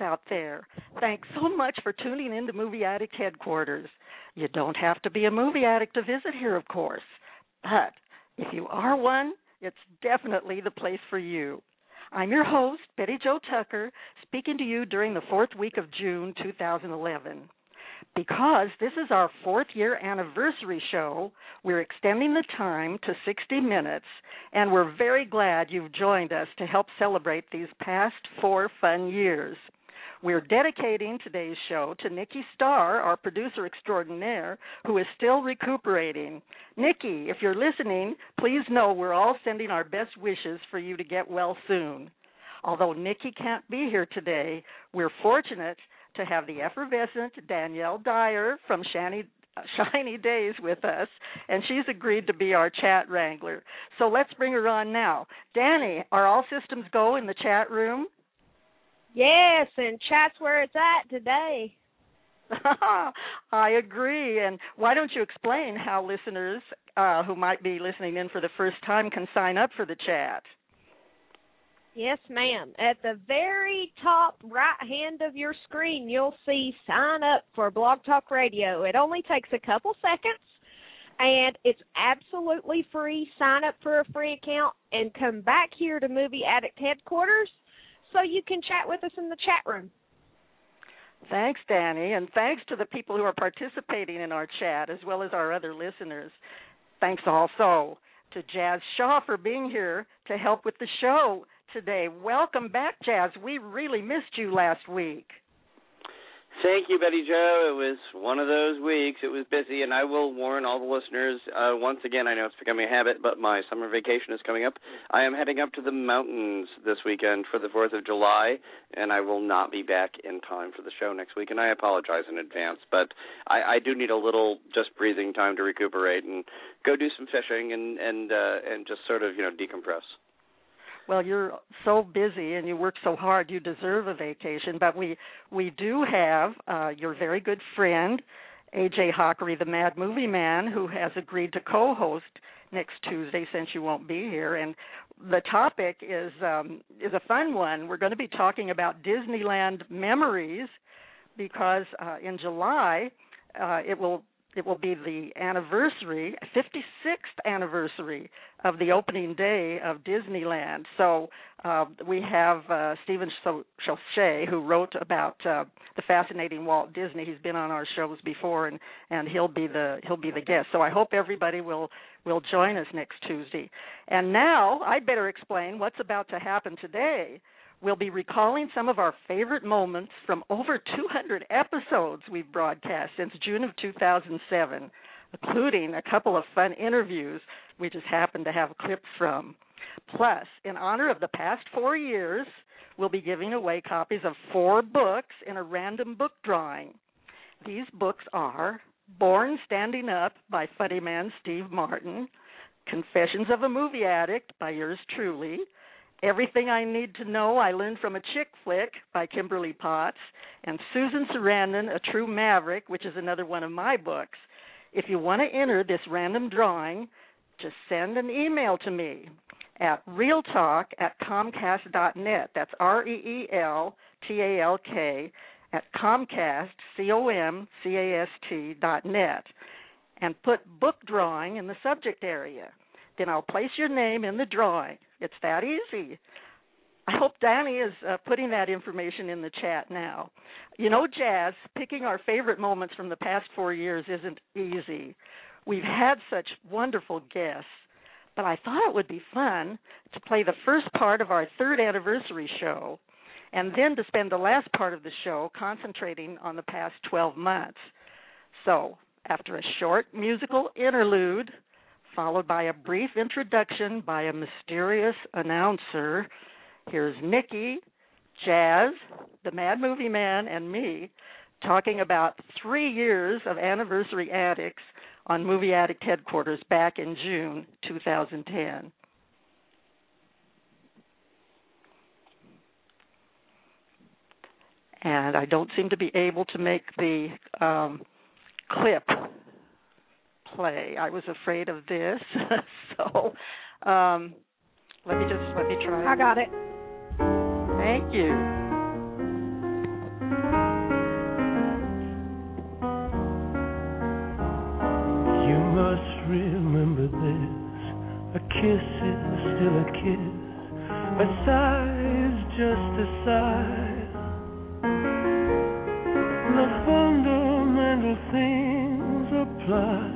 out there. Thanks so much for tuning in to Movie Addict Headquarters. You don't have to be a movie addict to visit here, of course. But if you are one, it's definitely the place for you. I'm your host, Betty Jo Tucker, speaking to you during the fourth week of June 2011. Because this is our fourth year anniversary show, we're extending the time to 60 minutes, and we're very glad you've joined us to help celebrate these past four fun years. We're dedicating today's show to Nikki Starr, our producer extraordinaire, who is still recuperating. Nikki, if you're listening, please know we're all sending our best wishes for you to get well soon. Although Nikki can't be here today, we're fortunate to have the effervescent Danielle Dyer from Shiny uh, Shiny Days with us, and she's agreed to be our chat wrangler. So let's bring her on now. Danny, are all systems go in the chat room? Yes, and chat's where it's at today. I agree. And why don't you explain how listeners uh, who might be listening in for the first time can sign up for the chat? Yes, ma'am. At the very top right hand of your screen, you'll see sign up for Blog Talk Radio. It only takes a couple seconds and it's absolutely free. Sign up for a free account and come back here to Movie Addict headquarters so you can chat with us in the chat room. Thanks, Danny, and thanks to the people who are participating in our chat as well as our other listeners. Thanks also to Jazz Shaw for being here to help with the show today. Welcome back, Jazz. We really missed you last week. Thank you, Betty Jo. It was one of those weeks. It was busy, and I will warn all the listeners uh, once again. I know it's becoming a habit, but my summer vacation is coming up. I am heading up to the mountains this weekend for the 4th of July, and I will not be back in time for the show next week, and I apologize in advance. But I, I do need a little just breathing time to recuperate and go do some fishing and and uh, and just sort of you know decompress well you're so busy and you work so hard you deserve a vacation. But we we do have uh your very good friend AJ Hakari the Mad Movie Man who has agreed to co-host next Tuesday since you won't be here. And the topic is um is a fun one. We're going to be talking about Disneyland memories because uh in July uh it will it will be the anniversary, 56th anniversary of the opening day of Disneyland. So uh, we have uh, Stephen Chauchet, who wrote about uh, the fascinating Walt Disney. He's been on our shows before, and and he'll be the he'll be the guest. So I hope everybody will will join us next Tuesday. And now I'd better explain what's about to happen today. We'll be recalling some of our favorite moments from over 200 episodes we've broadcast since June of 2007, including a couple of fun interviews we just happened to have clips from. Plus, in honor of the past four years, we'll be giving away copies of four books in a random book drawing. These books are Born Standing Up by funny man Steve Martin, Confessions of a Movie Addict by yours truly, Everything I Need to Know I Learned from a Chick Flick by Kimberly Potts, and Susan Sarandon, A True Maverick, which is another one of my books. If you want to enter this random drawing, just send an email to me at reeltalk at comcast.net. That's R E E L T A L K at Comcast, C O M C A S T dot net, and put book drawing in the subject area. Then I'll place your name in the drawing. It's that easy. I hope Danny is uh, putting that information in the chat now. You know, Jazz, picking our favorite moments from the past four years isn't easy. We've had such wonderful guests, but I thought it would be fun to play the first part of our third anniversary show and then to spend the last part of the show concentrating on the past 12 months. So, After a short musical interlude, followed by a brief introduction by a mysterious announcer, here's Nikki, Jazz, the Mad Movie Man, and me talking about three years of anniversary addicts on Movie Addict headquarters back in June 2010. And I don't seem to be able to make the um, clip play. I was afraid of this, so um, let me just let me try. I got it. Thank you. You must remember this. A kiss is still a kiss. A sigh is just a sigh. The fundamental things apply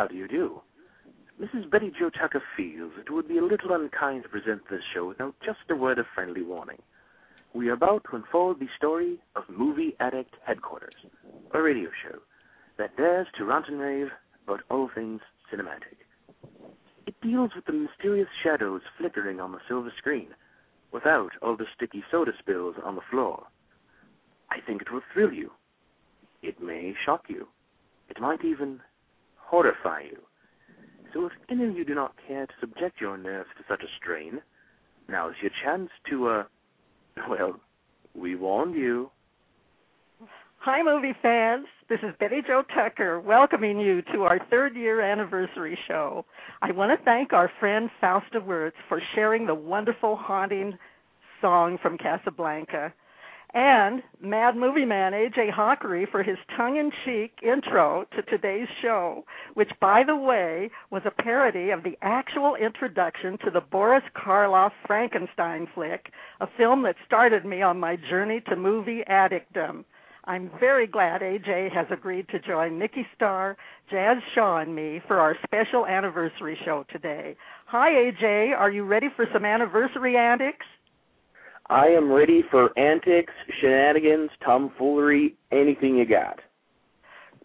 How do you do? Mrs. Betty Jo Tucker feels it would be a little unkind to present this show without just a word of friendly warning. We are about to unfold the story of Movie Addict Headquarters, a radio show that dares to rant and rave about all things cinematic. It deals with the mysterious shadows flickering on the silver screen, without all the sticky soda spills on the floor. I think it will thrill you. It may shock you. It might even horrify you. So if any of you do not care to subject your nerves to such a strain, now is your chance to, uh, well, we warned you. Hi, movie fans. This is Betty Jo Tucker welcoming you to our third year anniversary show. I want to thank our friend Fausta Wirtz for sharing the wonderful, haunting song from Casablanca, and Mad Movie Man AJ Hakari for his tongue in cheek intro to today's show, which, by the way, was a parody of the actual introduction to the Boris Karloff Frankenstein flick, a film that started me on my journey to movie addictdom. I'm very glad AJ has agreed to join Nikki Starr, Jazz Shaw, and me for our special anniversary show today. Hi, AJ. Are you ready for some anniversary antics? I am ready for antics, shenanigans, tomfoolery, anything you got.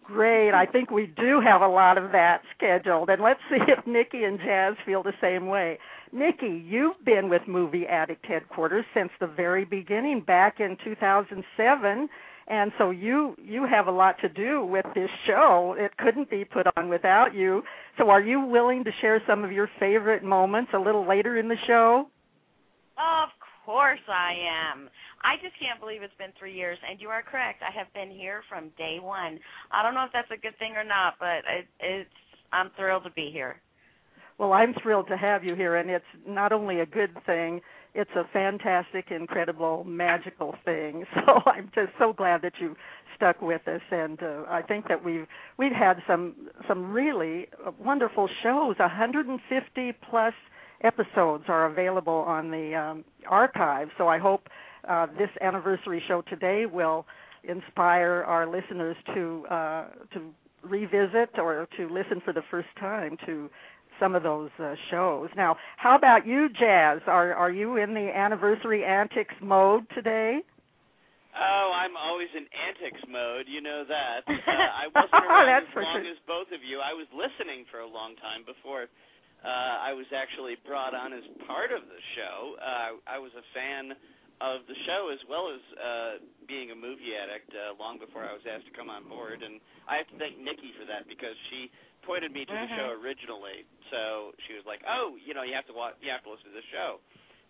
Great. I think we do have a lot of that scheduled. And let's see if Nikki and Jazz feel the same way. Nikki, you've been with Movie Addict headquarters since the very beginning, back in 2007 and so you you have a lot to do with this show it couldn't be put on without you so are you willing to share some of your favorite moments a little later in the show of course i am i just can't believe it's been three years and you are correct i have been here from day one i don't know if that's a good thing or not but it, it's i'm thrilled to be here well i'm thrilled to have you here and it's not only a good thing it's a fantastic, incredible, magical thing. So I'm just so glad that you stuck with us, and uh, I think that we've we've had some some really wonderful shows. 150 plus episodes are available on the um, archive. So I hope uh, this anniversary show today will inspire our listeners to uh, to revisit or to listen for the first time to some of those uh, shows. Now, how about you, Jazz? Are are you in the anniversary antics mode today? Oh, I'm always in antics mode. You know that. Uh, I wasn't around as long sure. as both of you. I was listening for a long time before I was actually brought on as part of the show. Uh, I was a fan of the show as well as uh, being a movie addict uh, long before I was asked to come on board. And I have to thank Nikki for that because she pointed me to the Mhm. show originally. So she was like, "Oh, you know, you have to watch, you have to listen to this show,"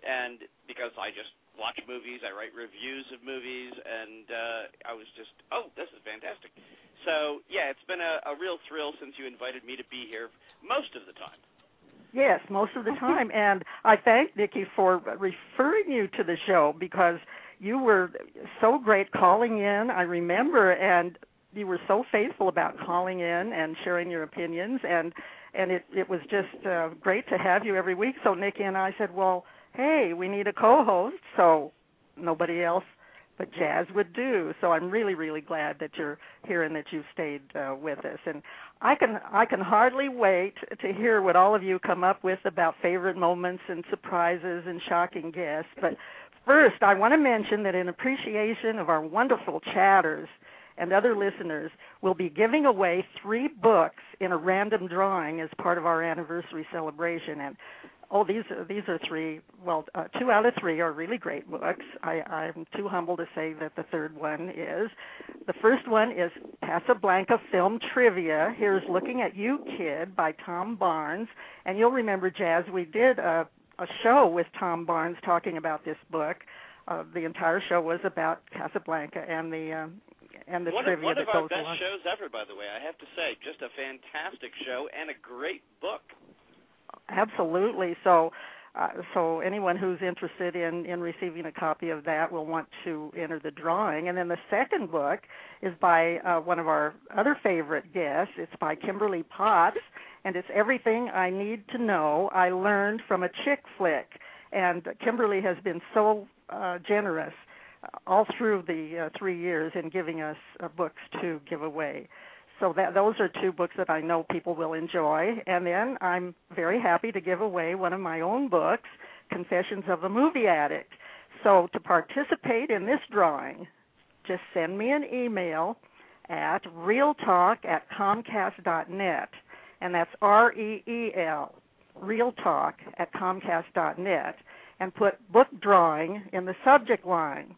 and because I just watch movies, I write reviews of movies, and uh, I was just, "Oh, this is fantastic." So yeah, it's been a, a real thrill since you invited me to be here most of the time. Yes, most of the time. And I thank Nikki for referring you to the show because you were so great calling in. I remember, and you were so faithful about calling in and sharing your opinions, and and it it was just uh, great to have you every week. So Nikki and I said, well, hey, we need a co-host. So nobody else but Jazz would do. So I'm really, really glad that you're here and that you've stayed uh, with us. And I can I can hardly wait to hear what all of you come up with about favorite moments and surprises and shocking guests. But first, I want to mention that in appreciation of our wonderful chatters and other listeners, we'll be giving away three books in a random drawing as part of our anniversary celebration. And oh, these are, these are three. Well, uh, two out of three are really great books. I, I'm too humble to say that the third one is. The first one is Casablanca Film Trivia. Here's Looking at You, Kid by Tom Barnes. And you'll remember, Jazz, we did a, a show with Tom Barnes talking about this book. Uh, the entire show was about Casablanca and the um, and the one trivia of, one that of our best along. shows ever, by the way. I have to say, just a fantastic show and a great book. Absolutely. So, uh, so anyone who's interested in in receiving a copy of that will want to enter the drawing. And then the second book is by uh, one of our other favorite guests. It's by Kimberly Potts, and it's everything I need to know I learned from a chick flick. And Kimberly has been so uh, generous all through the uh, three years in giving us uh, books to give away. So that those are two books that I know people will enjoy. And then I'm very happy to give away one of my own books, Confessions of a Movie Addict. So to participate in this drawing, just send me an email at reeltalk at comcast.net, and that's R E E L, reeltalk at comcast.net, and put book drawing in the subject line.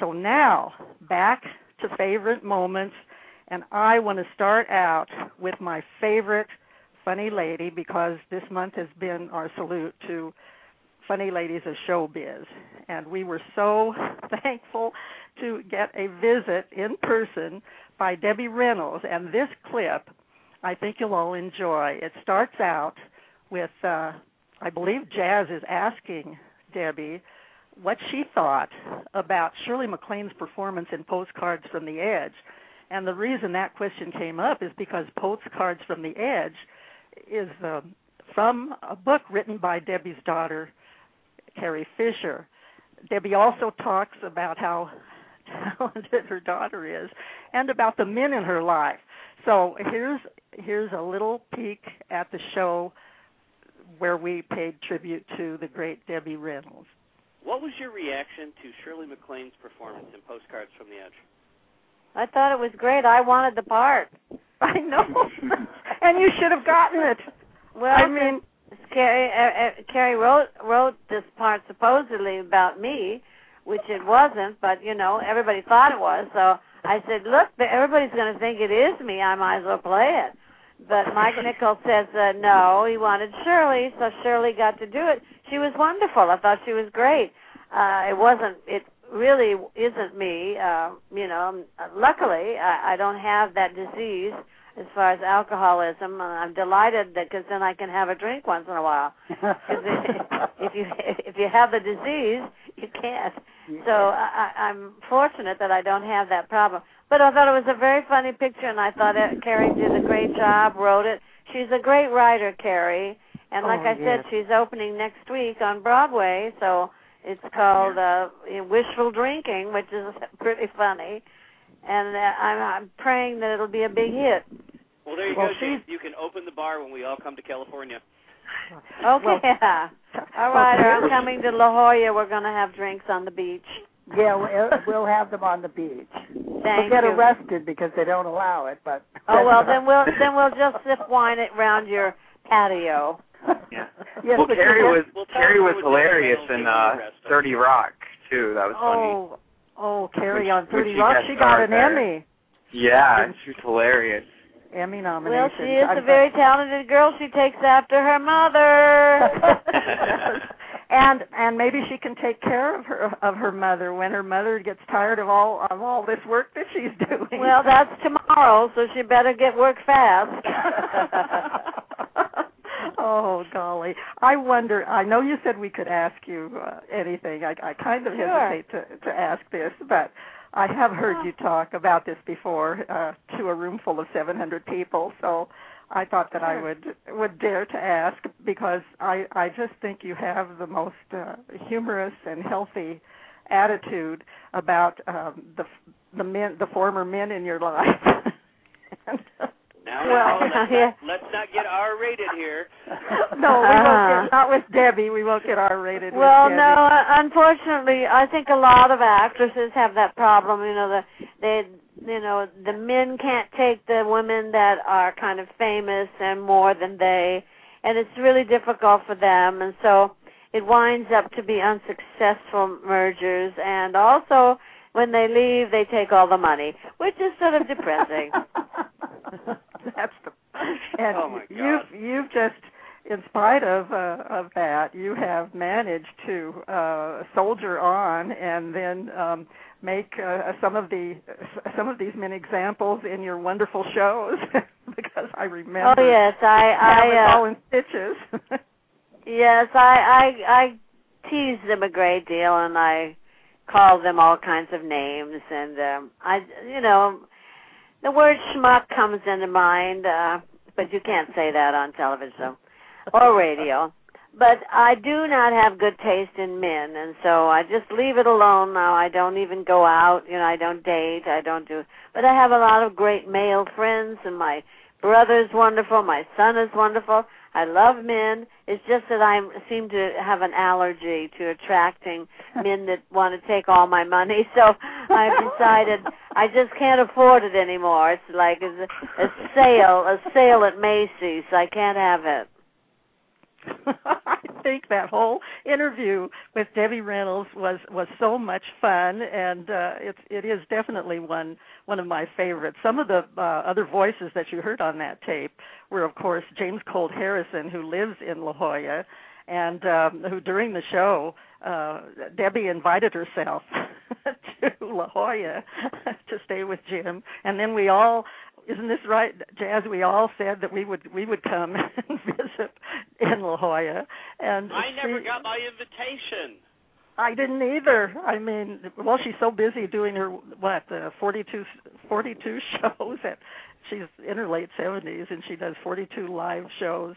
So now back to favorite moments and I want to start out with my favorite funny lady because this month has been our salute to funny ladies of showbiz. And we were so thankful to get a visit in person by Debbie Reynolds. And this clip, I think you'll all enjoy. It starts out with, uh, I believe Jazz is asking Debbie what she thought about Shirley MacLaine's performance in Postcards from the Edge. And the reason that question came up is because Postcards from the Edge is uh, from a book written by Debbie's daughter, Carrie Fisher. Debbie also talks about how talented her daughter is and about the men in her life. So here's here's a little peek at the show where we paid tribute to the great Debbie Reynolds. What was your reaction to Shirley MacLaine's performance in Postcards from the Edge? I thought it was great. I wanted the part. I know, and you should have gotten it. Well, I mean, Carrie, uh, uh, Carrie wrote wrote this part supposedly about me, which it wasn't, but you know everybody thought it was. So I said, look, everybody's going to think it is me. I might as well play it. But Mike Nichols says uh, no. He wanted Shirley, so Shirley got to do it. She was wonderful. I thought she was great. Uh, it wasn't. It really isn't me. Uh, you know, luckily I, I don't have that disease as far as alcoholism. I'm delighted that because then I can have a drink once in a while. Because if you if you have the disease, you can't. So I, I'm fortunate that I don't have that problem. But I thought it was a very funny picture, and I thought it, Carrie did a great job, wrote it. She's a great writer, Carrie. And like Oh, I said, she's opening next week on Broadway, so it's called uh, Wishful Drinking, which is pretty funny. And uh, I'm, I'm praying that it'll be a big hit. Well, there you Well, go, James. she's- You can open the bar when we all come to California. Okay. Well, All right, I'm coming to La Jolla. We're going to have drinks on the beach. Yeah, we'll, we'll have them on the beach. Thank we'll get you. arrested because they don't allow it, but Oh well, then we'll then we'll just sip wine it round your patio. Yeah. Yes, well, but Carrie was have- Carrie was hilarious in uh, Thirty Rock too. That was Oh, oh, Carrie on Which- Thirty Rock, guys she got an there. Emmy. funny. Yeah, she was hilarious. Emmy nomination. Well, she is a very talented girl. She takes after her mother. And and maybe she can take care of her of her mother when her mother gets tired of all of all this work that she's doing. well, that's tomorrow, so she better get work fast. oh golly, I wonder. I know you said we could ask you uh, anything. I, I kind of Sure. hesitate to to ask this, but I have heard you talk about this before uh, to a room full of 700 people. So I thought that I would would dare to ask because I I just think you have the most uh, humorous and healthy attitude about um, the the men the former men in your life. and, Now, Well, now, let's, yeah. not, let's not get R-rated here. no, we won't get, not with Debbie. We won't get R-rated. Well, Debbie. no, uh, unfortunately, I think a lot of actresses have that problem. You know, the they, you know, the men can't take the women that are kind of famous and more than they, and it's really difficult for them. And so it winds up to be unsuccessful mergers. And also, when they leave, they take all the money, which is sort of depressing. That's the and Oh, my God. you've you've just in spite of uh, of that you have managed to uh soldier on and then um make uh, some of the some of these many examples in your wonderful shows because I remember Oh yes, I I all uh, in stitches yes, I I I tease them a great deal and I call them all kinds of names and um I you know the word schmuck comes into mind uh but you can't say that on television or radio. But I do not have good taste in men and so I just leave it alone now. I don't even go out, you know, I don't date, I don't do but I have a lot of great male friends and my brother's wonderful, my son is wonderful. I love men. It's just that I seem to have an allergy to attracting men that want to take all my money. So I've decided I just can't afford it anymore. It's like a, a sale, a sale at Macy's. I can't have it. I think that whole interview with Debbie Reynolds was was so much fun, and uh, it's it is definitely one one of my favorites. Some of the uh, other voices that you heard on that tape were, of course, James Colt Harrison, who lives in La Jolla, and um, who during the show uh, Debbie invited herself to La Jolla to stay with Jim, and then we all isn't this right, Jazz? We all said that we would we would come and visit in La Jolla, and I never she- got my invitation. I didn't either. I mean, well, she's so busy doing her what uh, 42, 42 shows at she's in her late seventies, and she does forty two live shows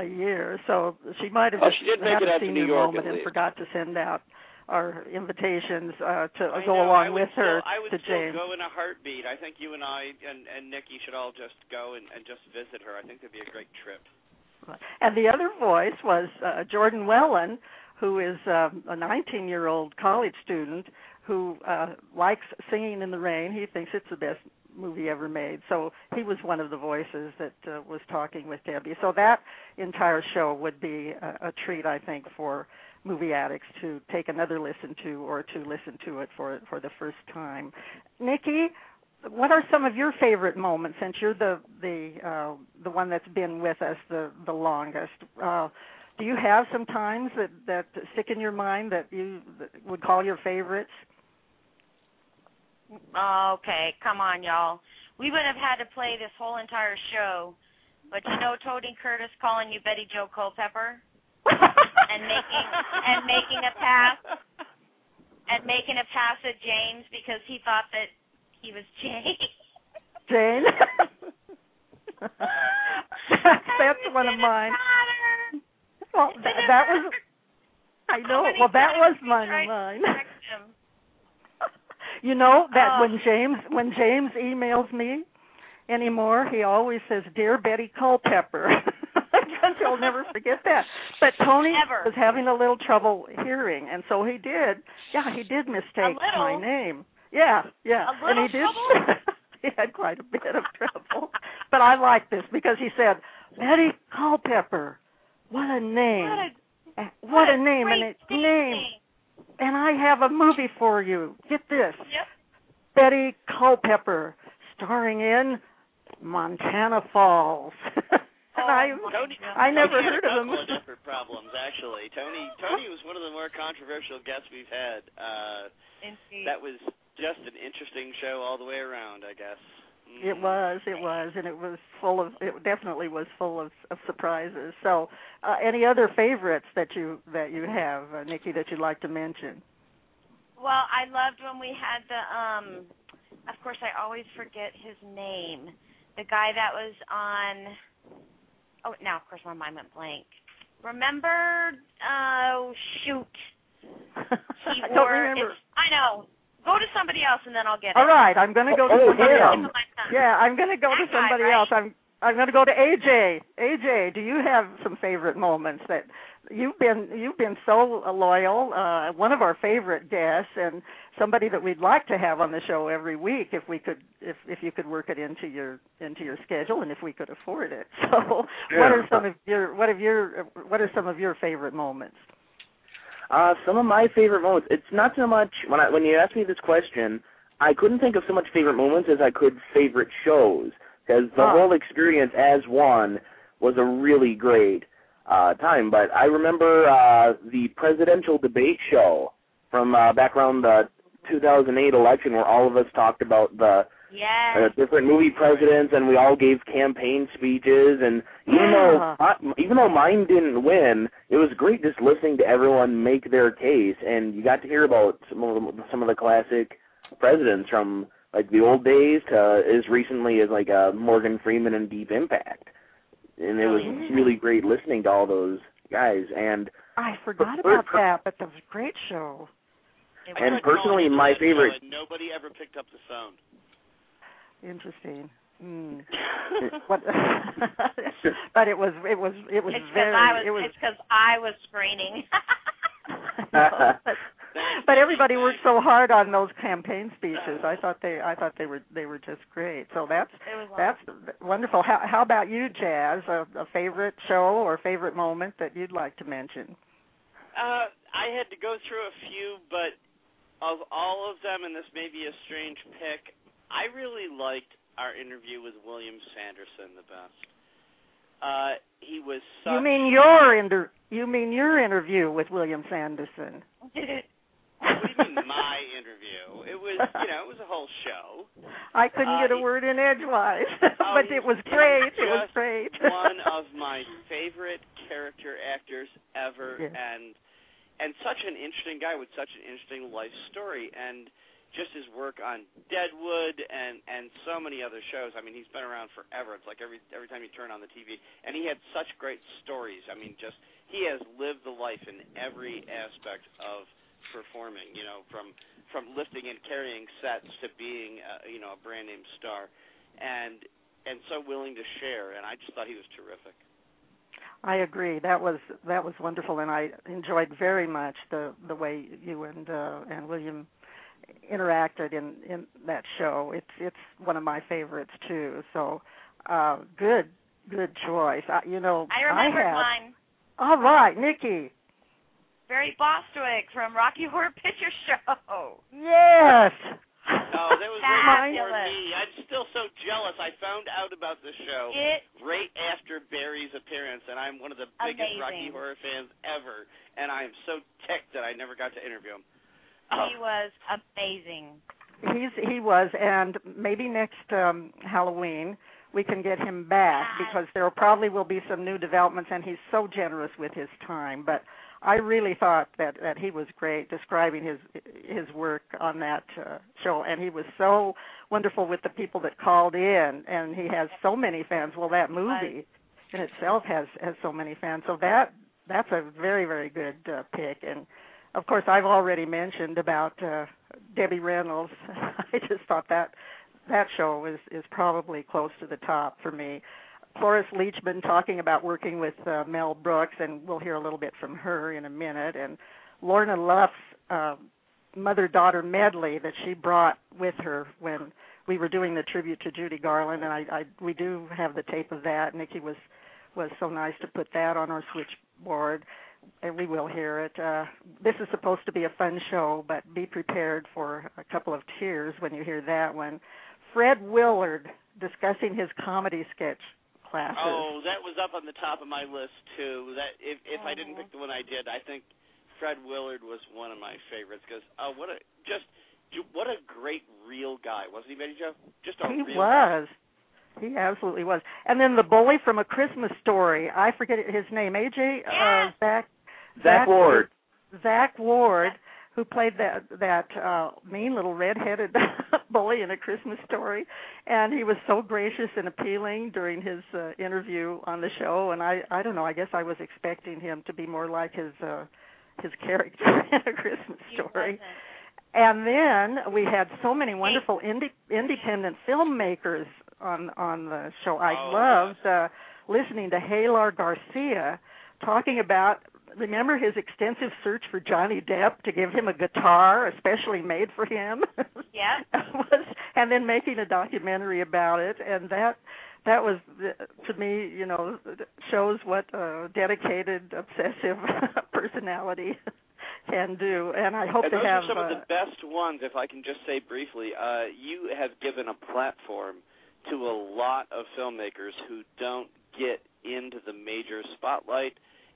a year. So she might have Oh, just she did make had it a out to New York, moment and forgot to send out our invitations uh, to I go know, along with her still, I would to still James. go in a heartbeat. I think you and I and and Nikki should all just go and, and just visit her. I think that'd be a great trip. And the other voice was uh, Jordan Wellen, who is um, a 19 year old college student who uh, likes singing in the rain. He thinks it's the best movie ever made. So he was one of the voices that uh, was talking with Debbie. So that entire show would be a, a treat, I think, for movie addicts to take another listen to or to listen to it for for the first time. Nikki, what are some of your favorite moments since you're the the uh, the one that's been with us the the longest? Uh, do you have some times that that stick in your mind that you that would call your favorites? Okay, come on, y'all. We would have had to play this whole entire show, but you know Tony Curtis calling you Betty Jo Culpepper and making and making a pass and making a pass at James because he thought that he was Jane. Jane. that's one of mine. Well, that, that was. I know. Well, that was mine. of Mine. You know that Oh. when James when James emails me anymore, he always says, "Dear Betty Culpepper," because You'll never forget that. But Tony Never. was having a little trouble hearing, and so he did. Yeah, he did mistake my name. Yeah, yeah, A and he did. he had quite a bit of trouble. But I like this because he said, "Betty Culpepper, what a name! What a what a name and its theme name and I have a movie for you. Get this. Yep. Betty Culpepper starring in Montana Falls. and I Tony, I never Tony had heard a of him. of different problems actually. Tony Tony was one of the more controversial guests we've had. Uh Indeed. that was just an interesting show all the way around, I guess. Mm. It was, it was, and it was full of. It definitely was full of, of surprises. So, uh, any other favorites that you that you have, uh, Nikki, that you'd like to mention? Well, I loved when we had the um of course I always forget his name. The guy that was on Oh, now of course my mind went blank. Remember oh shoot. He I don't remember. I know. Go to somebody else and then I'll get it. All right, I'm going to go to Oh, somebody him. else. Yeah, I'm going to go to That guy, somebody right? else. I'm I'm going to go to AJ. AJ, do you have some favorite moments that you've been you've been so loyal, uh one of our favorite guests and somebody that we'd like to have on the show every week if we could if if you could work it into your into your schedule and if we could afford it. So, what are some of your what of your what are some of your favorite moments? Uh, some of my favorite moments. It's not so much when I when you asked me this question, I couldn't think of so much favorite moments as I could favorite shows because the Ah. whole experience as one was a really great uh time. But I remember uh the presidential debate show from uh, back around the 2008 election where all of us talked about the Yes. uh, different movie presidents, and we all gave campaign speeches. And even Yeah. though I, even though mine didn't win, it was great just listening to everyone make their case, and you got to hear about some of the, some of the classic presidents from like the old days to as recently as like uh, Morgan Freeman and Deep Impact. And it was Oh, yeah. really great listening to all those guys. And I forgot But- about that, but that was a great show. And personally, my into favorite and nobody ever picked up the phone. Interesting. Mm. what, but it was it was it was It's because very I was. it was It's because I was screening. No, but, but everybody worked so hard on those campaign speeches. I thought they I thought they were they were just great. So that's it was. that's wonderful. How how about you, Jazz? A, a favorite show or favorite moment that you'd like to mention? Uh, I had to go through a few, but of all of them, and this may be a strange pick, I really liked our interview with William Sanderson the best. Uh, he was such. You mean your inter you mean your interview with William Sanderson? What do you mean my interview? It was, you know, it was a whole show. I couldn't Uh, get a he- word in edgewise, Oh, but it was great. It was great. one of my favorite character actors ever, Yeah. and and such an interesting guy with such an interesting life story, and just his work on Deadwood and and so many other shows. I mean, he's been around forever. It's like every every time you turn on the TV, and he had such great stories. I mean, just he has lived the life in every aspect of performing. You know, from from lifting and carrying sets to being uh, you know a brand name star, and and so willing to share. And I just thought he was terrific. I agree. That was that was wonderful, and I enjoyed very much the the way you and uh, and William interacted in in that show. It's it's one of my favorites too. So, uh, good good choice. I, you know, I remembered had, mine. All right, Nikki. Barry Bostwick from Rocky Horror Picture Show. Yes. Oh, that was right before Fabulous. me. I'm still so jealous. I found out about the show It right after Barry's appearance, and I'm one of the biggest Amazing. Rocky Horror fans ever. And I am so ticked that I never got to interview him. he was amazing. He's he was, and maybe next um Halloween we can get him back Yes. because there probably will be some new developments, and he's so generous with his time. But I really thought that that he was great describing his his work on that uh, show, and he was so wonderful with the people that called in, and he has so many fans. Well, that movie in itself has has so many fans, so that that's a very very good uh, pick and of course I've already mentioned about uh Debbie Reynolds. I just thought that that show is is probably close to the top for me. Cloris Leachman talking about working with uh, Mel Brooks, and we'll hear a little bit from her in a minute. And Lorna Luft's uh, mother-daughter medley that she brought with her when we were doing the tribute to Judy Garland, and I, I we do have the tape of that. Nikki was was so nice to put that on our switchboard, and we will hear it. Uh, this is supposed to be a fun show, but be prepared for a couple of tears when you hear that one. Fred Willard discussing his comedy sketch classes. Oh, that was up on the top of my list too. That if if I didn't pick the one I did, I think Fred Willard was one of my favorites because oh, what a just what a great real guy, wasn't he, Betty Jo? Just a he real was. Guy. He absolutely was. And then the bully from A Christmas Story. I forget his name. AJ yeah. uh, Zach. Zach Ward. Zach Ward, who played that that uh mean little red-headed bully in A Christmas Story, and he was so gracious and appealing during his uh, interview on the show. And I I don't know. I guess I was expecting him to be more like his uh his character in A Christmas Story. And then we had so many wonderful indie, independent filmmakers on on the show. I Oh, loved uh, listening to Halar Garcia talking about remember his extensive search for Johnny Depp to give him a guitar especially made for him. Yeah. was and then making a documentary about it and that that was to me, you know, shows what a dedicated obsessive personality can do. And I hope and to those have are some uh, of the best ones. If I can just say briefly, uh, you have given a platform to a lot of filmmakers who don't get into the major spotlight,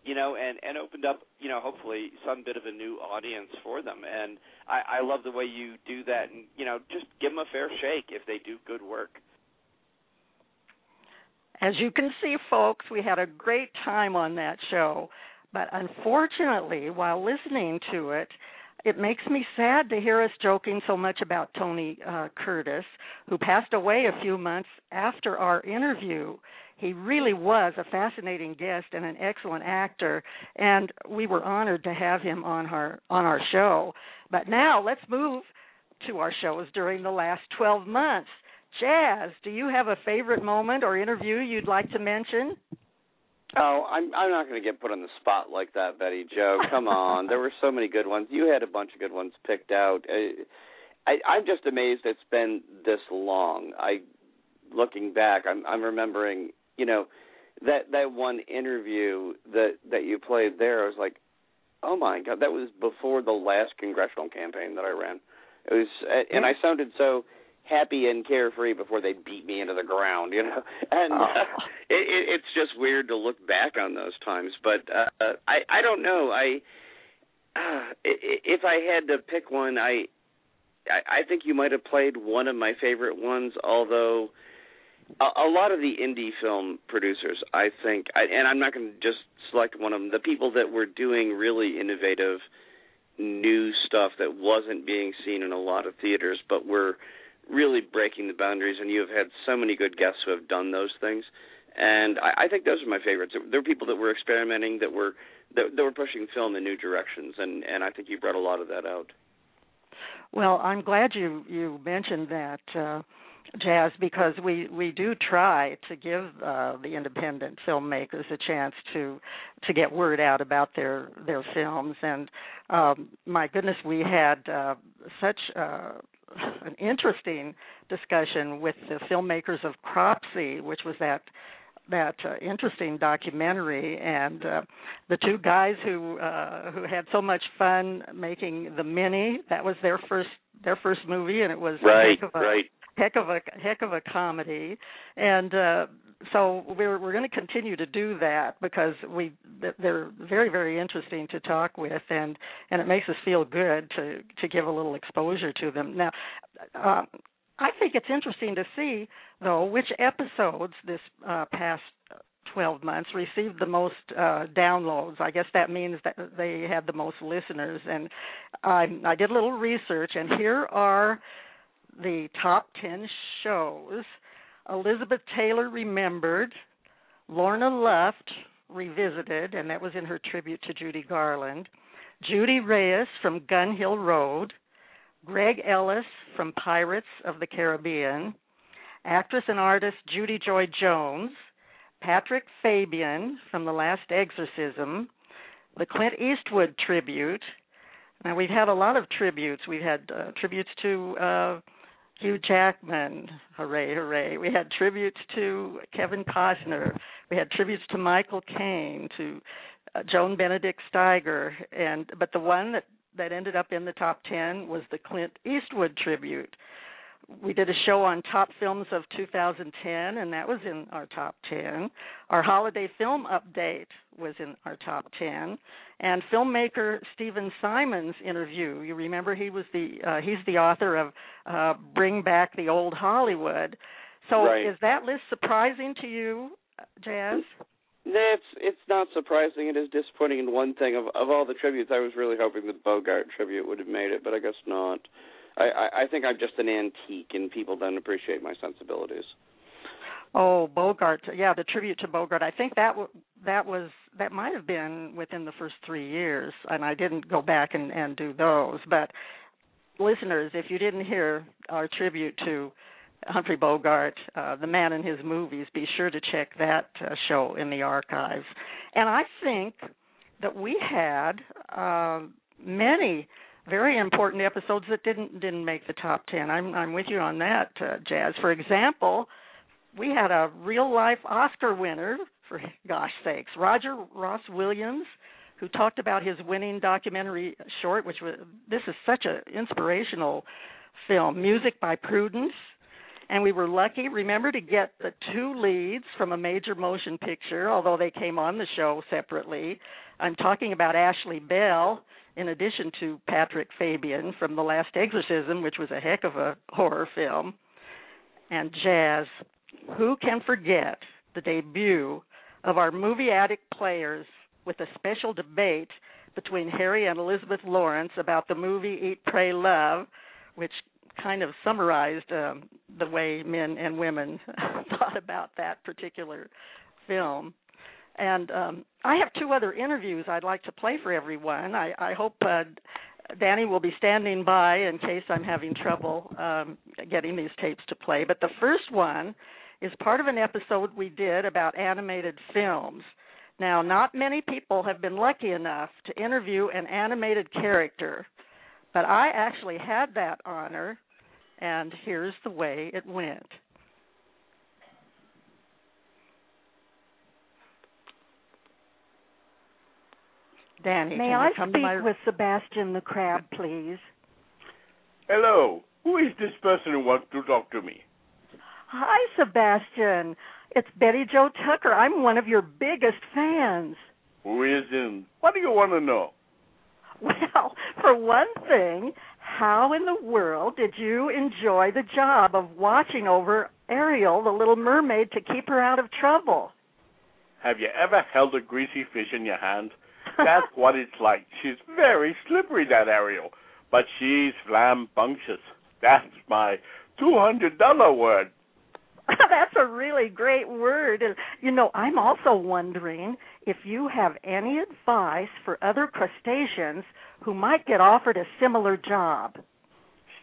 you know, and and opened up, you know, hopefully some bit of a new audience for them. And I, I love the way you do that, and you know, just give them a fair shake if they do good work. As you can see, folks, we had a great time on that show. But unfortunately, while listening to it, it makes me sad to hear us joking so much about Tony uh, Curtis, who passed away a few months after our interview. He really was a fascinating guest and an excellent actor, and we were honored to have him on our on our show. But now let's move to our shows during the last 12 months. Jazz, do you have a favorite moment or interview you'd like to mention? Oh, I'm I'm not going to get put on the spot like that, Betty Jo. Come on, there were so many good ones. You had a bunch of good ones picked out. I, I I'm just amazed it's been this long. I looking back, I'm I'm remembering, you know, that that one interview that that you played there. I was like, oh my god, that was before the last congressional campaign that I ran. It was, and I sounded so happy and carefree before they beat me into the ground, you know. And Oh. uh, it, it, it's just weird to look back on those times. But uh, I I don't know. I uh, if I had to pick one, I I, I think you might have played one of my favorite ones, although. A, a lot of the indie film producers, I think, I, and I'm not going to just select one of them. The people that were doing really innovative, new stuff that wasn't being seen in a lot of theaters, but were really breaking the boundaries. And you have had so many good guests who have done those things, and I, I think those are my favorites. There were people that were experimenting, that were that, that were pushing film in new directions, and and I think you brought a lot of that out. Well, I'm glad you you mentioned that, uh, Jazz, because we we do try to give uh, the independent filmmakers a chance to to get word out about their their films. And um, my goodness, we had uh, such uh, an interesting discussion with the filmmakers of Cropsey, which was that that uh, interesting documentary and uh, the two guys who uh, who had so much fun making the mini that was their first their first movie and it was Right, a right. Heck of a heck of a comedy and uh so we're we're going to continue to do that because we they're very very interesting to talk with and and it makes us feel good to to give a little exposure to them now um I think it's interesting to see, though, which episodes this uh, past 12 months received the most uh, downloads. I guess that means that they had the most listeners. And I, I did a little research, and here are the top 10 shows Elizabeth Taylor Remembered, Lorna Luft Revisited, and that was in her tribute to Judy Garland, Judy Reyes from Gun Hill Road. Greg Ellis from Pirates of the Caribbean, actress and artist Judy Joy Jones, Patrick Fabian from The Last Exorcism, the Clint Eastwood tribute. Now we've had a lot of tributes. We've had uh, tributes to uh, Hugh Jackman, hooray, hooray. We had tributes to Kevin Costner. We had tributes to Michael Caine, to uh, Joan Benedict Steiger, and but the one that that ended up in the top 10 was the Clint Eastwood tribute we did a show on top films of 2010 and that was in our top 10 our holiday film update was in our top 10 and filmmaker Stephen Simon's interview you remember he was the uh, he's the author of uh, Bring Back the Old Hollywood so right. is that list surprising to you Jazz it's it's not surprising. It is disappointing in one thing. Of of all the tributes, I was really hoping the Bogart tribute would have made it, but I guess not. I, I think I'm just an antique, and people don't appreciate my sensibilities. Oh, Bogart. Yeah, the tribute to Bogart. I think that w- that was that might have been within the first 3 years and I didn't go back and and do those, but listeners, if you didn't hear our tribute to Humphrey Bogart, uh, the man in his movies, be sure to check that uh, show in the archives. And I think that we had uh, many very important episodes that didn't didn't make the top 10. I'm I'm with you on that, uh, Jazz. For example, we had a real life Oscar winner for gosh sakes, Roger Ross Williams, who talked about his winning documentary short which was this is such an inspirational film, Music by Prudence. And we were lucky, remember, to get the two leads from a major motion picture, although they came on the show separately. I'm talking about Ashley Bell in addition to Patrick Fabian from The Last Exorcism, which was a heck of a horror film, and Jazz. Who can forget the debut of our movie addict players with a special debate between Harry and Elizabeth Lawrence about the movie Eat, Pray, Love, which kind of summarized um, the way men and women thought about that particular film. And um, I have two other interviews I'd like to play for everyone. I, I hope uh, Danny will be standing by in case I'm having trouble um, getting these tapes to play. But the first one is part of an episode we did about animated films. Now, not many people have been lucky enough to interview an animated character, but I actually had that honor, and here's the way it went. Danny, May can I you come speak to my... with Sebastian the Crab, please? Hello. Who is this person who wants to talk to me? Hi, Sebastian. It's Betty Jo Tucker. I'm one of your biggest fans. Who isn't? What do you want to know? Well, for one thing, how in the world did you enjoy the job of watching over Ariel, the little mermaid, to keep her out of trouble? Have you ever held a greasy fish in your hand? That's what it's like. She's very slippery, that Ariel, but she's flambunctious. That's my $200 word. That's a really great word. And you know, I'm also wondering if you have any advice for other crustaceans who might get offered a similar job.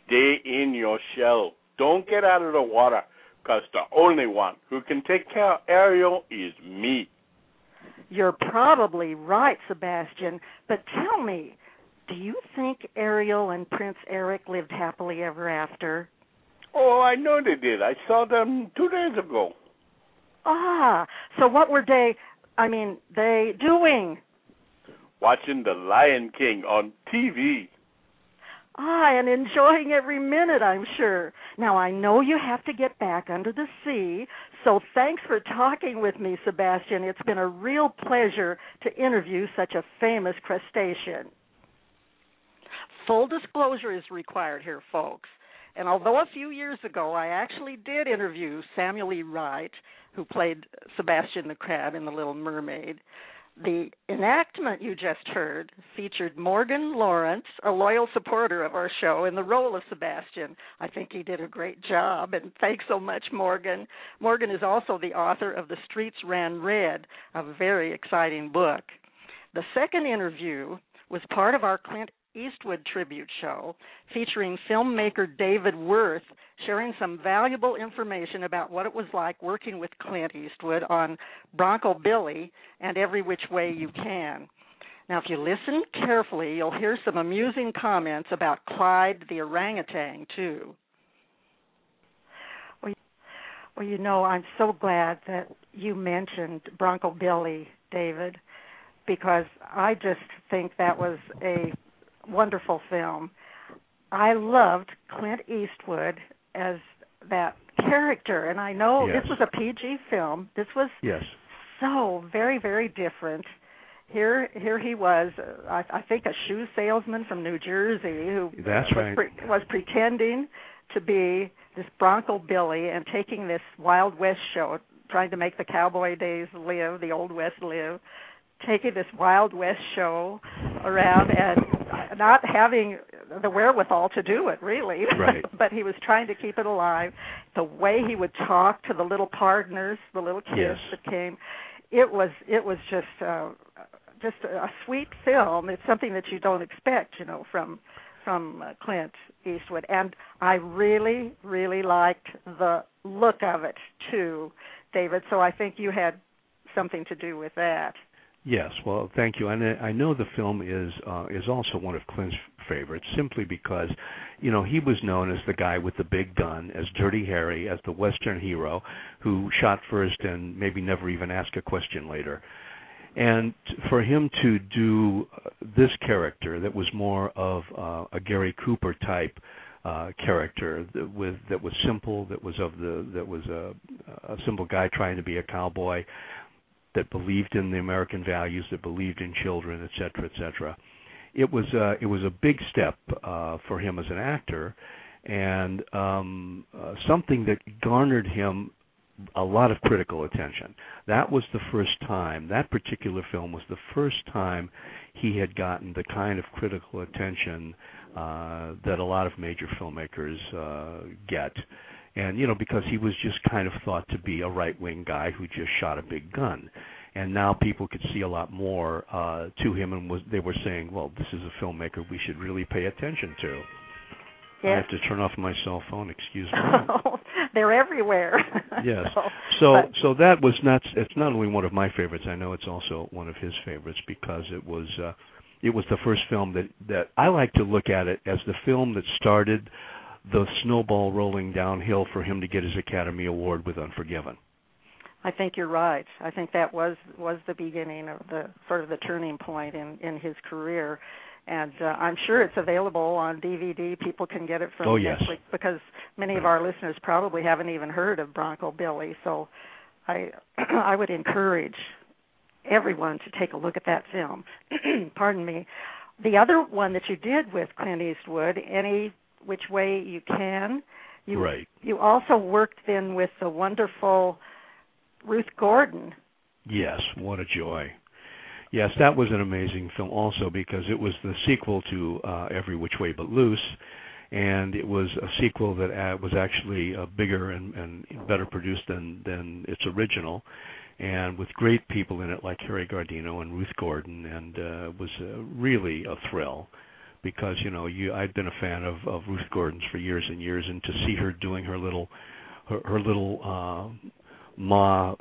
Stay in your shell. Don't get out of the water, because the only one who can take care of Ariel is me. You're probably right, Sebastian, but tell me, do you think Ariel and Prince Eric lived happily ever after? Oh, I know they did. I saw them two days ago. Ah, so what were they, I mean, they doing? Watching The Lion King on TV. Ah, and enjoying every minute, I'm sure. Now, I know you have to get back under the sea, so thanks for talking with me, Sebastian. It's been a real pleasure to interview such a famous crustacean. Full disclosure is required here, folks. And although a few years ago I actually did interview Samuel E. Wright, who played Sebastian the Crab in The Little Mermaid, the enactment you just heard featured Morgan Lawrence, a loyal supporter of our show, in the role of Sebastian. I think he did a great job, and thanks so much, Morgan. Morgan is also the author of The Streets Ran Red, a very exciting book. The second interview was part of our Clint Eastwood tribute show featuring filmmaker David Worth sharing some valuable information about what it was like working with Clint Eastwood on Bronco Billy and Every Which Way You Can. Now, if you listen carefully, you'll hear some amusing comments about Clyde the orangutan, too. Well, you know, I'm so glad that you mentioned Bronco Billy, David, because I just think that was a wonderful film. I loved Clint Eastwood as that character, and I know Yes. this was a PG film. This was Yes. so very, very different. Here, here he was. Uh, I, I think a shoe salesman from New Jersey who That's was, right. pre- was pretending to be this Bronco Billy and taking this Wild West show, trying to make the cowboy days live, the Old West live, taking this Wild West show around and not having the wherewithal to do it, really. Right. but he was trying to keep it alive. The way he would talk to the little partners, the little kids Yes. that came, it was it was just uh, just a sweet film. It's something that you don't expect, you know, from from uh, Clint Eastwood, and I really, really liked the look of it too, David. So I think you had something to do with that. Yes, well, thank you. And I I know the film is uh, is also one of Clint's favorites, simply because, you know, he was known as the guy with the big gun, as Dirty Harry, as the Western hero who shot first and maybe never even asked a question later. And for him to do uh, this character that was more of uh, a Gary Cooper type uh, character that with that was simple, that was of the that was a, a simple guy trying to be a cowboy, that believed in the American values, that believed in children, et cetera, et cetera. It was uh, it was a big step uh, for him as an actor, and um, uh, something that garnered him a lot of critical attention. That was the first time. That particular film was the first time he had gotten the kind of critical attention uh, that a lot of major filmmakers uh, get and you know because he was just kind of thought to be a right wing guy who just shot a big gun. And now people could see a lot more uh to him and was they were saying well this is a filmmaker we should really pay attention to. I have to turn off my cell phone excuse me. They're everywhere. yes. So, so but- so that was not it's not only one of my favorites i know it's also one of his favorites because it was uh it was the first film that that i like to look at it as the film that started the snowball rolling downhill for him to get his academy award with unforgiven I think you're right. I think that was was the beginning of the sort of the turning point in in his career, and uh, I'm sure it's available on DVD. People can get it from Oh, yes. Netflix because many of our listeners probably haven't even heard of Bronco Billy. So, I I would encourage everyone to take a look at that film. Pardon me. The other one that you did with Clint Eastwood, any which way you can. You, Right. You also worked then with the wonderful Ruth Gordon. Yes, what a joy. Yes, that was an amazing film also because it was the sequel to uh, Every Which Way But Loose, and it was a sequel that uh, was actually uh, bigger and, and better produced than than its original, and with great people in it like Harry Guardino and Ruth Gordon, and uh, was uh, really a thrill because you know you I'd been a fan of of Ruth Gordon's for years and years, and to see her doing her little her, her little uh, Ma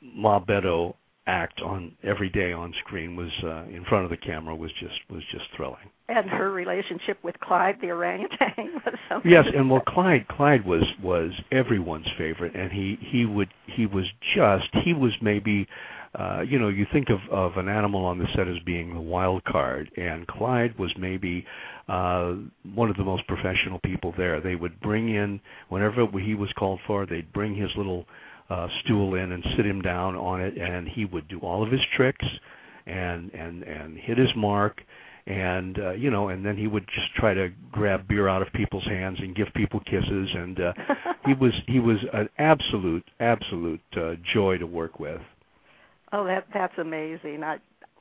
Ma Beto act on every day on screen was uh, in front of the camera was just was just thrilling. And her relationship with Clyde the orangutan was something. Yes, and well Clyde Clyde was was everyone's favorite and he he would he was just he was maybe uh you know you think of of an animal on the set as being the wild card and Clyde was maybe uh one of the most professional people there. They would bring in whenever he was called for, they'd bring his little uh stool in and sit him down on it and he would do all of his tricks and and and hit his mark. And uh, you know and then he would just try to grab beer out of people's hands and give people kisses. And uh, he was he was an absolute absolute uh, joy to work with Oh, that that's amazing. I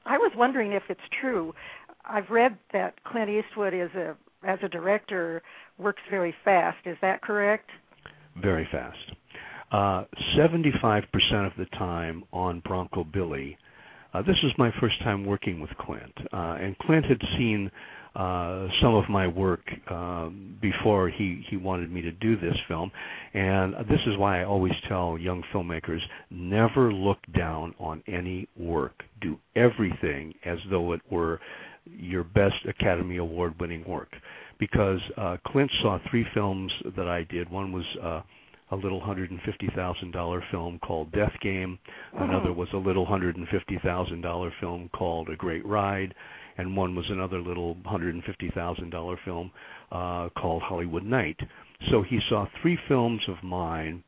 I was wondering if it's true. I've read that Clint Eastwood is a as a director works very fast. Is that correct? very fast uh 75% of the time on Bronco Billy uh, this was my first time working with Clint, uh, and Clint had seen uh, some of my work um, before he he wanted me to do this film, and this is why I always tell young filmmakers never look down on any work. Do everything as though it were your best Academy Award winning work, because uh, Clint saw three films that I did. One was uh, a little hundred and fifty thousand dollar film called Death Game. Another was a little hundred and fifty thousand dollar film called A Great Ride, and one was another little hundred and fifty thousand dollar film uh, called Hollywood Night. So he saw three films of mine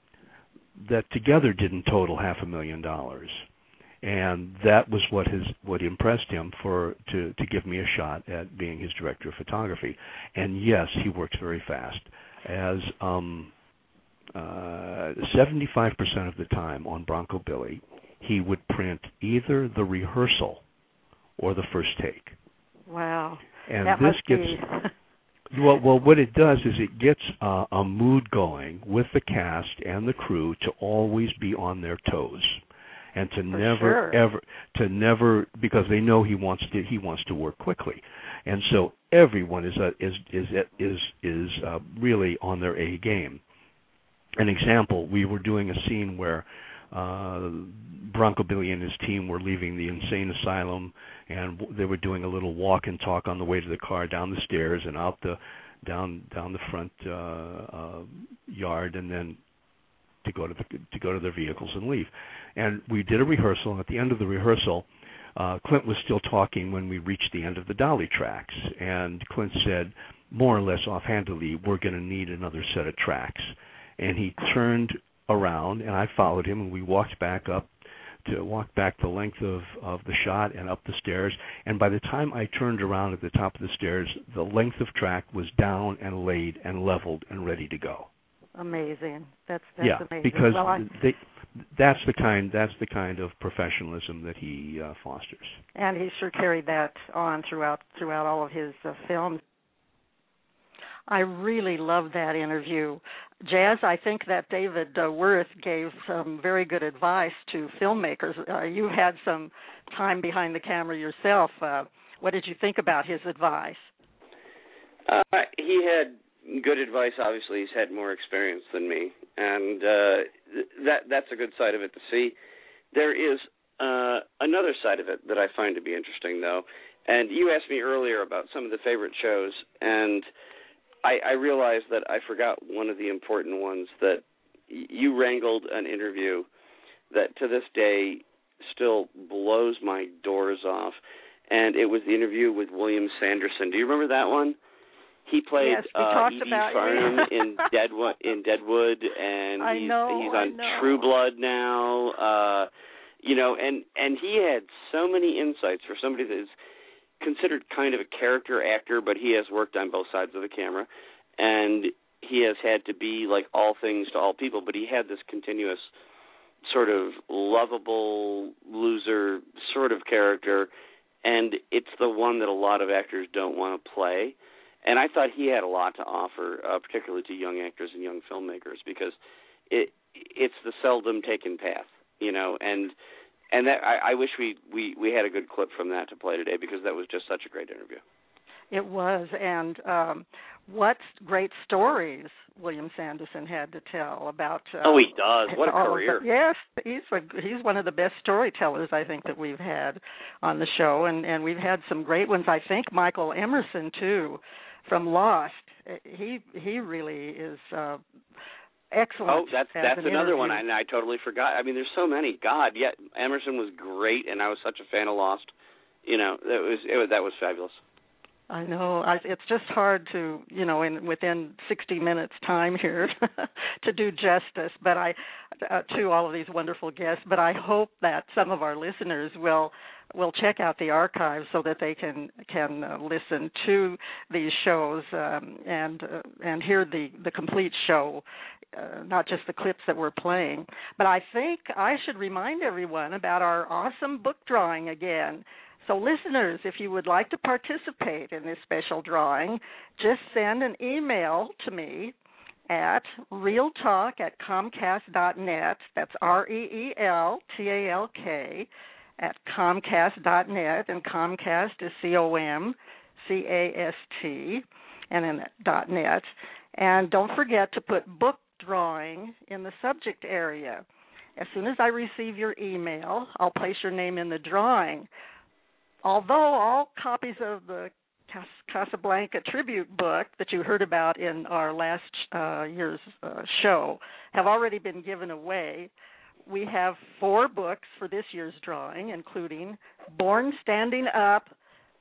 that together didn't total half a million dollars and that was what his what impressed him for to to give me a shot at being his director of photography and yes he works very fast as um uh, 75% of the time on Bronco Billy, he would print either the rehearsal or the first take. Wow. And that this must gets be well, well, what it does is it gets uh, a mood going with the cast and the crew to always be on their toes, and to For never sure. ever to never because they know he wants to he wants to work quickly, and so everyone is uh, is is is is uh, really on their A game an example, we were doing a scene where uh, Bronco Billy and his team were leaving the insane asylum, and they were doing a little walk and talk on the way to the car, down the stairs and out the down down the front uh, uh, yard, and then to go to the to go to their vehicles and leave. And we did a rehearsal. And at the end of the rehearsal, uh, Clint was still talking when we reached the end of the dolly tracks, and Clint said, more or less offhandedly, "We're going to need another set of tracks." and he turned around and I followed him and we walked back up to walk back the length of of the shot and up the stairs and by the time I turned around at the top of the stairs the length of track was down and laid and leveled and ready to go. amazing. That's that's yeah, amazing. because well, I, they that's the kind that's the kind of professionalism that he uh, fosters. and he sure carried that on throughout throughout all of his uh, films. I really love that interview. Jazz, I think that David uh, Worth gave some very good advice to filmmakers. Uh, you've had some time behind the camera yourself. Uh, what did you think about his advice? Uh, he had good advice. Obviously, he's had more experience than me, and uh, th- that that's a good side of it to see. There is uh, another side of it that I find to be interesting, though. And you asked me earlier about some of the favorite shows, and I, I realized that I forgot one of the important ones that you wrangled an interview that to this day still blows my doors off, and it was the interview with William Sanderson. Do you remember that one? He played Yes, uh, about- Farnum in Deadwood in Deadwood, and I he's know, he's on. True Blood now. Uh, you know, and and he had so many insights for somebody that is considered kind of a character actor, but he has worked on both sides of the camera, and he has had to be like all things to all people. But he had this continuous sort of lovable loser sort of character, and it's the one that a lot of actors don't want to play. And I thought he had a lot to offer, uh, particularly to young actors and young filmmakers, because it it's the seldom taken path, you know, and and that I, I wish we, we we had a good clip from that to play today because that was just such a great interview. It was, and um, what great stories William Sanderson had to tell about. Uh, Oh, he does. What a career. yes, he's a, he's one of the best storytellers I think that we've had on the show, and and we've had some great ones. I think Michael Emerson too, from Lost. He he really is. Uh, Excellent. Oh, that's that's an another one, interview. and I totally forgot. I mean, there's so many. God, yeah, Emerson was great, and I was such a fan of Lost. You know, that was it was that was fabulous. I know. I, it's just hard to, you know, in within 60 minutes time here to do justice. But I, uh, to all of these wonderful guests. But I hope that some of our listeners will will check out the archives so that they can can uh, listen to these shows um, and uh, and hear the the complete show. Uh, not just the clips that we're playing, but I think I should remind everyone about our awesome book drawing again. So, listeners, if you would like to participate in this special drawing, just send an email to me at reeltalk at comcast.net. That's R E E L T A L K at comcast.net, and Comcast is C O M C A S T, and then dot .net. And don't forget to put book drawing in the subject area. As soon as I receive your email, I'll place your name in the drawing. Although all copies of the Casablanca tribute book that you heard about in our last uh, year's uh, show have already been given away, we have four books for this year's drawing, including Born Standing Up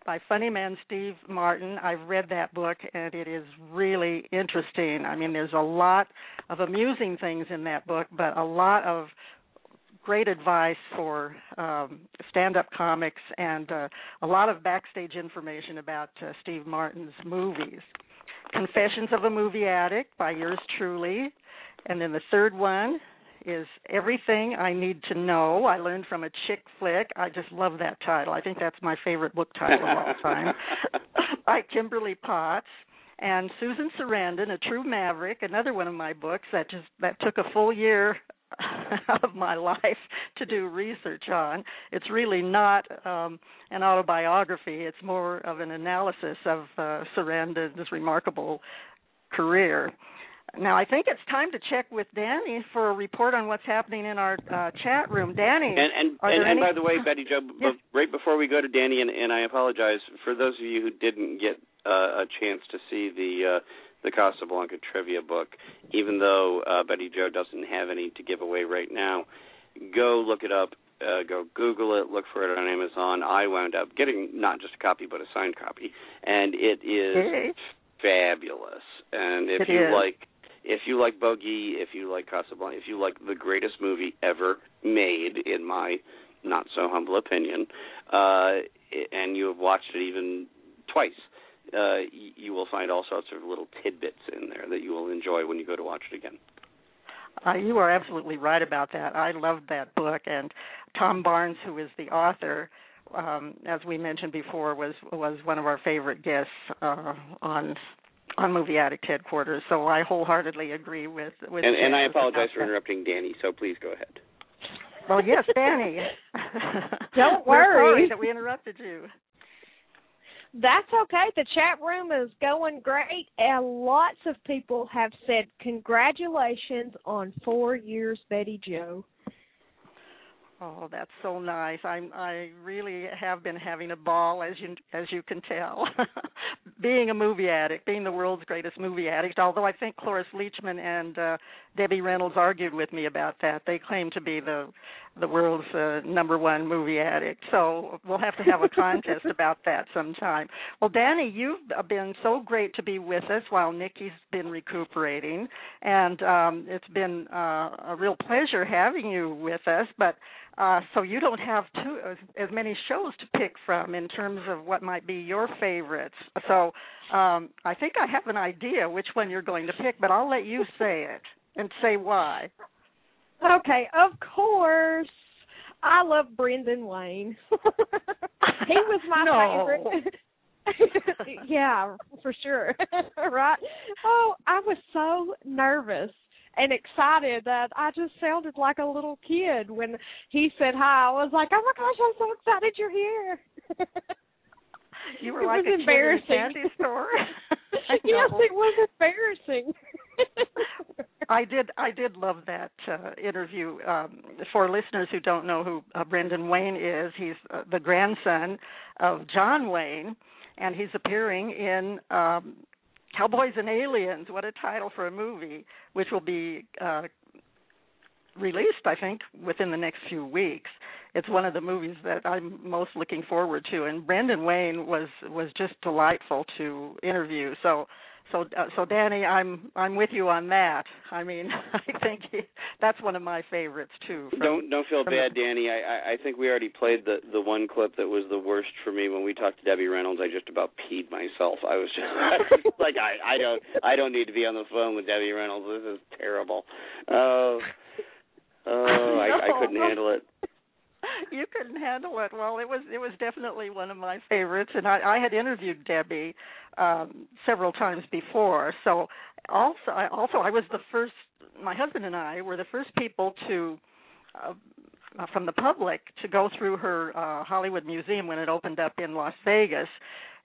by funny man Steve Martin. I've read that book and it is really interesting. I mean, there's a lot of amusing things in that book, but a lot of great advice for um, stand-up comics and uh, a lot of backstage information about uh, Steve Martin's movies. Confessions of a Movie Addict by yours truly, and then the third one is Everything I Need to Know. I learned from a chick flick. I just love that title. I think that's my favorite book title of all time. by Kimberly Potts and Susan Sarandon, A True Maverick, another one of my books that just that took a full year of my life to do research on. It's really not um, an autobiography. It's more of an analysis of uh, Sarandon's remarkable career. Now I think it's time to check with Danny for a report on what's happening in our uh, chat room. Danny, and and and, and by the way, Betty Jo, yes. right before we go to Danny, and, and I apologize for those of you who didn't get uh, a chance to see the uh, the Casablanca trivia book, even though uh, Betty Jo doesn't have any to give away right now. Go look it up. Uh, go Google it. Look for it on Amazon. I wound up getting not just a copy, but a signed copy, and it is fabulous. And if it you is. like if you like Bogey, if you like Casablanca, if you like the greatest movie ever made, in my not so humble opinion, uh, and you have watched it even twice, uh, you will find all sorts of little tidbits in there that you will enjoy when you go to watch it again. Uh, you are absolutely right about that. I loved that book, and Tom Barnes, who is the author, um, as we mentioned before, was was one of our favorite guests uh, on on Movie Addict headquarters. So I wholeheartedly agree with with. And, and I apologize for that. interrupting Danny. So please go ahead. Well, yes, Danny. Don't We're sorry worry. that we interrupted you. That's okay. The chat room is going great, and lots of people have said congratulations on four years, Betty Jo. Oh, that's so nice. I'm I really have been having a ball as you as you can tell. being a movie addict, being the world's greatest movie addict, although I think Cloris Leachman and uh Debbie Reynolds argued with me about that. They claim to be the the world's uh, number one movie addict. So we'll have to have a contest about that sometime. Well, Danny, you've been so great to be with us while Nikki's been recuperating, and um, it's been uh, a real pleasure having you with us. But uh, so you don't have too, as, as many shows to pick from in terms of what might be your favorites. So um, I think I have an idea which one you're going to pick, but I'll let you say it and say why. Okay, of course. I love Brendan Wayne. he was my No. favorite. yeah, for sure. right? Oh, I was so nervous and excited that I just sounded like a little kid when he said hi. I was like, "Oh my gosh, I'm so excited you're here." You were It like was a kid in a embarrassing. candy store. Yes, it was embarrassing. I did I did love that uh, interview. Um, for listeners who don't know who uh, Brendan Wayne is, he's uh, the grandson of John Wayne, and he's appearing in um, Cowboys and Aliens. What a title for a movie, which will be uh, released, I think, within the next few weeks. It's one of the movies that I'm most looking forward to, and Brendan Wayne was was just delightful to interview. So so uh, so Danny, I'm I'm with you on that. I mean, I think he, that's one of my favorites too. from- don't don't feel bad, Danny. I, I I think we already played the the one clip that was the worst for me when we talked to Debbie Reynolds. I just about peed myself. I was just like I I don't I don't need to be on the phone with Debbie Reynolds. This is terrible. Oh oh I, I couldn't handle it. you couldn't handle it. Well, it was it was definitely one of my favorites, and I, I had interviewed Debbie um, several times before. So also, I, also I was the first. My husband and I were the first people to uh, uh, from the public to go through her uh, Hollywood Museum when it opened up in Las Vegas,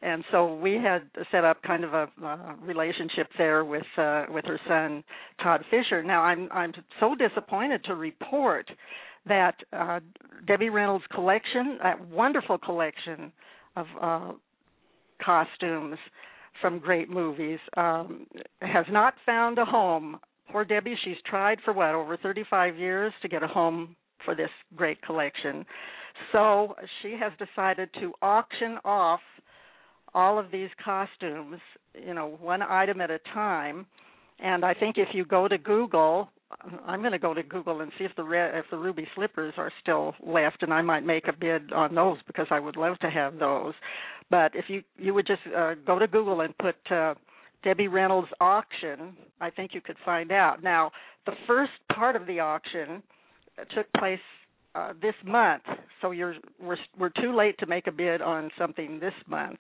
and so we had set up kind of a uh, relationship there with uh, with her son Todd Fisher. Now I'm I'm so disappointed to report that uh, Debbie Reynolds' collection, that wonderful collection of uh, costumes from great movies, um, has not found a home. Poor Debbie, she's tried for what over 35 years to get a home for this great collection. So she has decided to auction off all of these costumes, you know, one item at a time. And I think if you go to Google, I'm going to go to Google and see if the if the ruby slippers are still left, and I might make a bid on those because I would love to have those. But if you you would just uh, go to Google and put uh, Debbie Reynolds auction, I think you could find out. Now, the first part of the auction took place uh, this month, so you're we're we're too late to make a bid on something this month.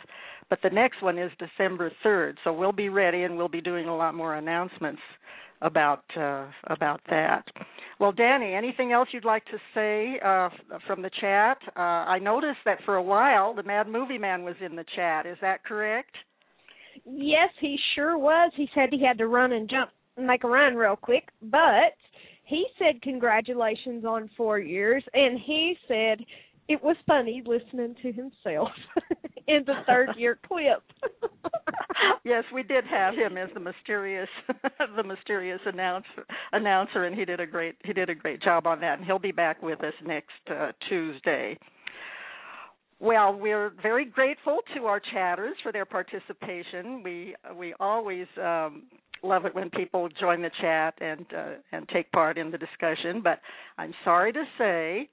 But the next one is December 3rd, so we'll be ready and we'll be doing a lot more announcements about uh, about that. Well, Danny, anything else you'd like to say uh, from the chat? Uh, I noticed that for a while the Mad Movie Man was in the chat. Is that correct? Yes, he sure was. He said he had to run and jump, make a run real quick, but he said congratulations on four years, and he said it was funny listening to himself in the third year clip. yes, we did have him as the mysterious the mysterious announcer announcer and he did a great he did a great job on that and he'll be back with us next uh, Tuesday. Well, we're very grateful to our chatters for their participation. We we always um, love it when people join the chat and uh, and take part in the discussion. But I'm sorry to say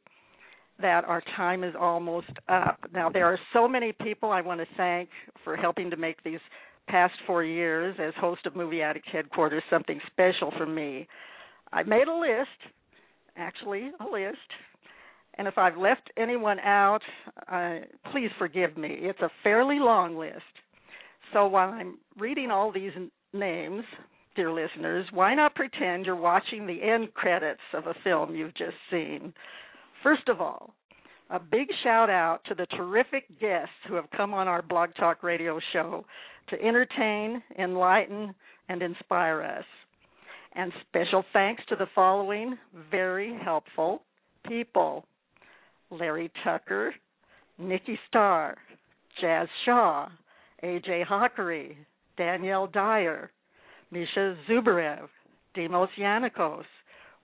that our time is almost up. Now there are so many people I want to thank for helping to make these past four years as host of Movie Addict Headquarters something special for me. I made a list, actually a list, and if I've left anyone out, uh, please forgive me. It's a fairly long list. So while I'm reading all these names, dear listeners, why not pretend you're watching the end credits of a film you've just seen? First of all, a big shout out to the terrific guests who have come on our Blog Talk Radio show to entertain, enlighten, and inspire us. And special thanks to the following very helpful people Larry Tucker, Nikki Starr, Jazz Shaw, AJ Hakari, Danielle Dyer, Misha Zubarev, Demos Yanikos,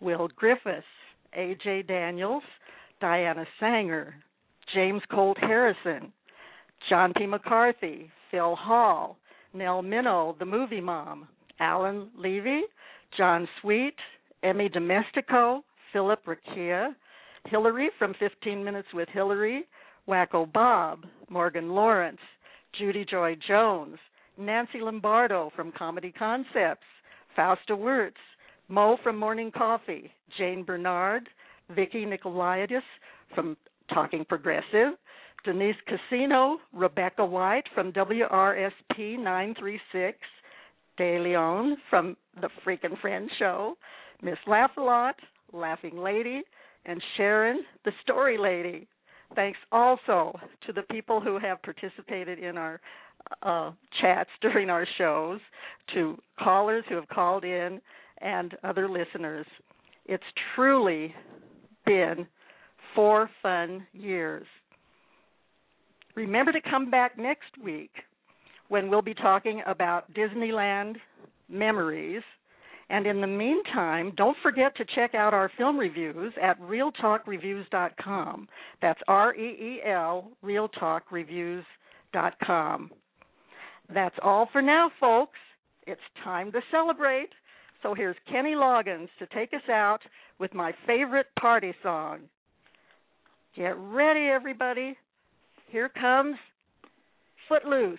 Will Griffiths, AJ Daniels, Diana Sanger, James Colt Harrison, John P. McCarthy, Phil Hall, Nell Minow, the movie mom, Alan Levy, John Sweet, Emmy Domestico, Philip Rakia, Hillary from 15 Minutes with Hillary, Wacko Bob, Morgan Lawrence, Judy Joy Jones, Nancy Lombardo from Comedy Concepts, Fausta Wirtz, Mo from Morning Coffee, Jane Bernard, Vicki Nicolaitis from Talking Progressive, Denise Casino, Rebecca White from WRSP 936, De Leon from The Freakin' Friends Show, Miss Laugh a Lot, Laughing Lady, and Sharon, the Story Lady. Thanks also to the people who have participated in our uh, chats during our shows, to callers who have called in, and other listeners. It's truly been four fun years. Remember to come back next week when we'll be talking about Disneyland memories. And in the meantime, don't forget to check out our film reviews at reeltalkreviews.com. That's R E E L, reeltalkreviews.com. That's all for now, folks. It's time to celebrate. So here's Kenny Loggins to take us out with my favorite party song. Get ready, everybody. Here comes Footloose.